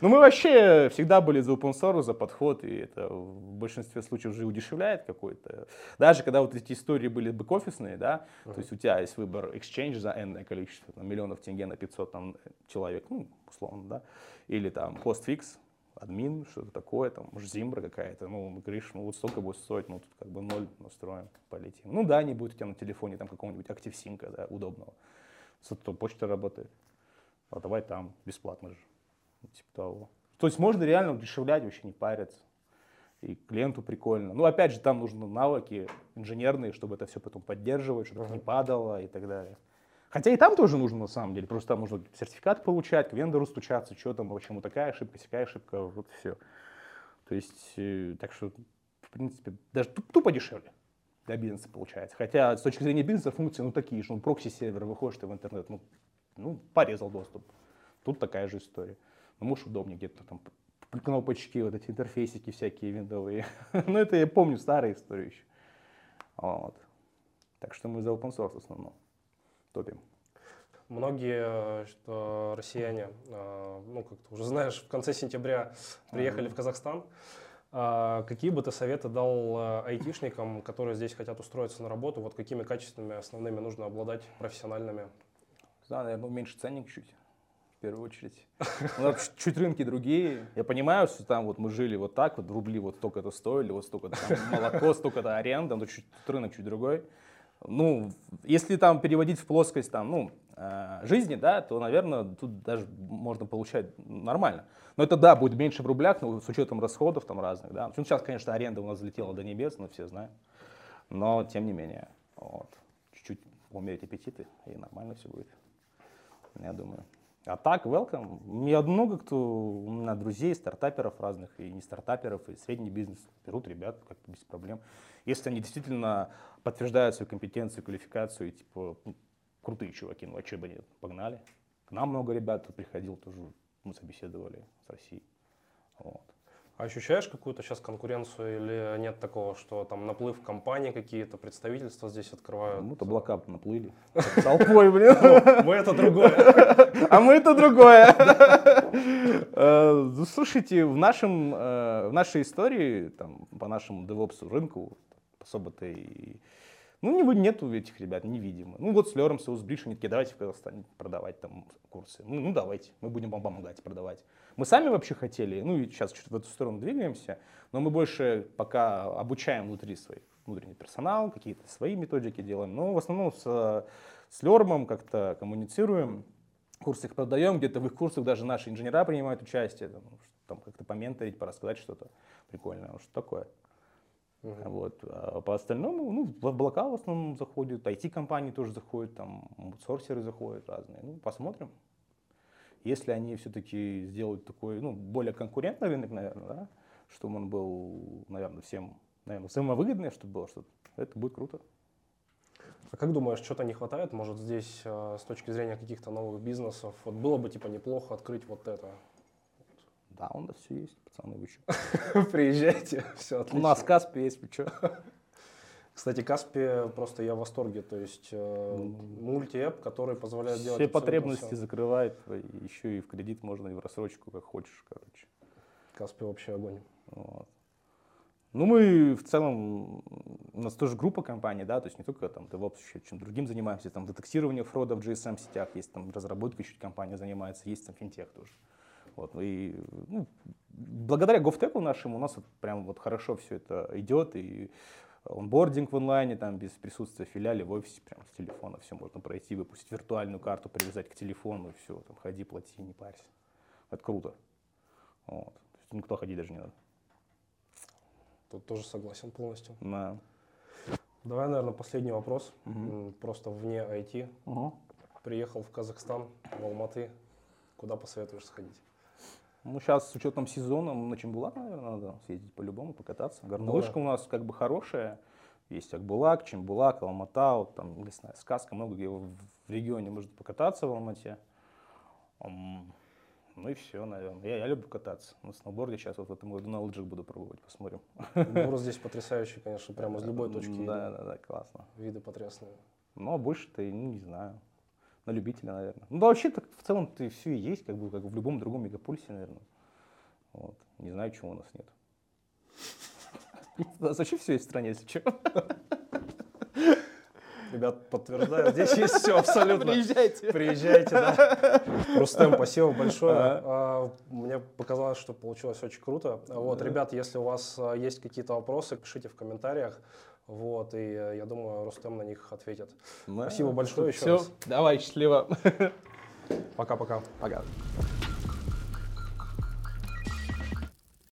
Ну мы вообще всегда были за open source, за подход, и это в большинстве случаев же удешевляет какой-то. Даже когда вот эти истории были бэк-офисные, да, то есть у тебя есть выбор exchange за энное количество, там, миллионов тенге на 500 там, человек, ну, условно, да, или там постфикс, админ, что-то такое, там, может, зимбра какая-то, ну, говоришь, ну, вот столько будет стоить, ну, тут как бы ноль настроим, полетим. Ну, да, не будет у тебя на телефоне там какого-нибудь актив-синка, да, удобного. Зато почта работает. А давай там, бесплатно же. Ну, типа того. То есть можно реально удешевлять, вообще не париться. И клиенту прикольно. Ну, опять же, там нужны навыки инженерные, чтобы это все потом поддерживать, чтобы uh-huh. не падало и так далее. Хотя и там тоже нужно на самом деле, просто там нужно сертификат получать, к вендору стучаться, что там, почему такая ошибка, такая ошибка, вот все. То есть, э, так что принципе, даже тупо дешевле для бизнеса получается. Хотя с точки зрения бизнеса функции ну такие же, ну прокси-сервер, выходишь ты в интернет, ну, ну порезал доступ. Тут такая же история. Ну, может, удобнее где-то там кнопочки, вот эти интерфейсики всякие виндовые. [LAUGHS] ну, это я помню старые истории еще. Вот. Так что мы за open source в основном топим. Многие что россияне, а, ну, как ты уже знаешь, в конце сентября приехали в Казахстан. А, какие бы ты советы дал а, айтишникам, которые здесь хотят устроиться на работу? Вот какими качествами основными нужно обладать профессиональными? Да, наверное, меньше ценник чуть в первую очередь. Ну, чуть рынки другие. Я понимаю, что там вот мы жили вот так, вот рубли вот столько это стоили, вот столько там молоко, столько это аренда, но чуть рынок чуть другой. Ну, если там переводить в плоскость там, ну, э, жизни, да, то, наверное, тут даже можно получать нормально. Но это, да, будет меньше в рублях, но с учетом расходов там разных, да. Ну, сейчас, конечно, аренда у нас взлетела до небес, но все знаем. Но, тем не менее, вот, чуть-чуть умерить аппетиты, и нормально все будет, я думаю. А так, welcome. У много кто, у меня друзей, стартаперов разных, и не стартаперов, и средний бизнес берут ребят как без проблем. Если они действительно подтверждают свою компетенцию, квалификацию, и типа, ну, крутые чуваки, ну а что бы они погнали. К нам много ребят приходил, тоже мы собеседовали с России. Вот. А ощущаешь какую-то сейчас конкуренцию или нет такого, что там наплыв компаний какие-то, представительства здесь открывают? Ну, то облака наплыли. [LAUGHS] Толпой, блин. Мы это другое. [LAUGHS] А мы это другое. [LAUGHS] Э, ну, слушайте, в, нашем, э, в нашей истории, там, по нашему DevOps рынку, особо-то и ну, не, нету этих ребят, невидимо. Ну, вот с Лером, с Узбриш, они такие, давайте в Казахстане продавать там курсы. Ну, ну, давайте, мы будем вам помогать продавать. Мы сами вообще хотели, ну, и сейчас чуть в эту сторону двигаемся, но мы больше пока обучаем внутри своих, внутренний персонал, какие-то свои методики делаем. Но в основном с, с Лермом как-то коммуницируем, курсы их продаем, где-то в их курсах даже наши инженера принимают участие, там, там как-то поменторить, порассказать что-то прикольное, что такое. Uh-huh. Вот. А по остальному, ну, в облака в основном заходят, IT-компании тоже заходят, там, сорсеры заходят разные. Ну, посмотрим. Если они все-таки сделают такой, ну, более конкурентный рынок, наверное, да, чтобы он был, наверное, всем, наверное, взаимовыгодный, чтобы было что-то, это будет круто. А как думаешь, что-то не хватает, может, здесь э, с точки зрения каких-то новых бизнесов, вот было бы, типа, неплохо открыть вот это? Да, у нас все есть, пацаны, вы [LAUGHS] Приезжайте, [LAUGHS] все отлично. У нас Каспи есть, вы что? [LAUGHS] Кстати, Каспи просто я в восторге, то есть э, мульти-эп, который позволяет делать... Все потребности все. закрывает, еще и в кредит можно, и в рассрочку, как хочешь, короче. Каспи вообще огонь. Вот. Ну, мы в целом, у нас тоже группа компаний, да, то есть не только там DevOps, еще чем другим занимаемся, там детектирование фрода в GSM сетях, есть там разработка чуть компания занимается, есть там финтех тоже. Вот, и, ну, благодаря GovTech нашему у нас вот прям вот хорошо все это идет, и онбординг в онлайне, там без присутствия в филиале, в офисе, прям с телефона все можно пройти, выпустить виртуальную карту, привязать к телефону, и все, там ходи, плати, не парься. Это круто. Вот. Никто ходить даже не надо. Тут тоже согласен полностью. Да. Давай, наверное, последний вопрос. Угу. Просто вне IT. Угу. Приехал в Казахстан, в Алматы. Куда посоветуешь сходить? Ну, сейчас с учетом сезона на Чембулак, наверное, надо съездить по-любому, покататься. Горнолыжка да. у нас как бы хорошая. Есть Акбулак, Чембулак, Алмата, вот, там лесная сказка, много где в регионе можно покататься в Алмате. Ну и все, наверное. Я, я люблю кататься. На сноуборде сейчас вот в этом году на лыжах буду пробовать, посмотрим. Город здесь потрясающий, конечно, прямо с любой точки. Да, да, да, классно. Виды потрясные. Ну, а больше-то, ну, не знаю на любителя, наверное. Ну, да, вообще так в целом ты все и есть, как бы, как в любом другом мегаполисе, наверное. Вот. Не знаю, чего у нас нет. Вообще все есть в стране, если что. Ребят, подтверждаю, здесь есть все абсолютно. Приезжайте. Приезжайте, да. Рустем, спасибо большое. А, мне показалось, что получилось очень круто. Вот, ребят, если у вас а, есть какие-то вопросы, пишите в комментариях. Вот, и э, я думаю, Рустем на них ответит. Да. Спасибо большое еще Все, раз. давай, счастливо. Пока-пока. Пока. -пока. Пока.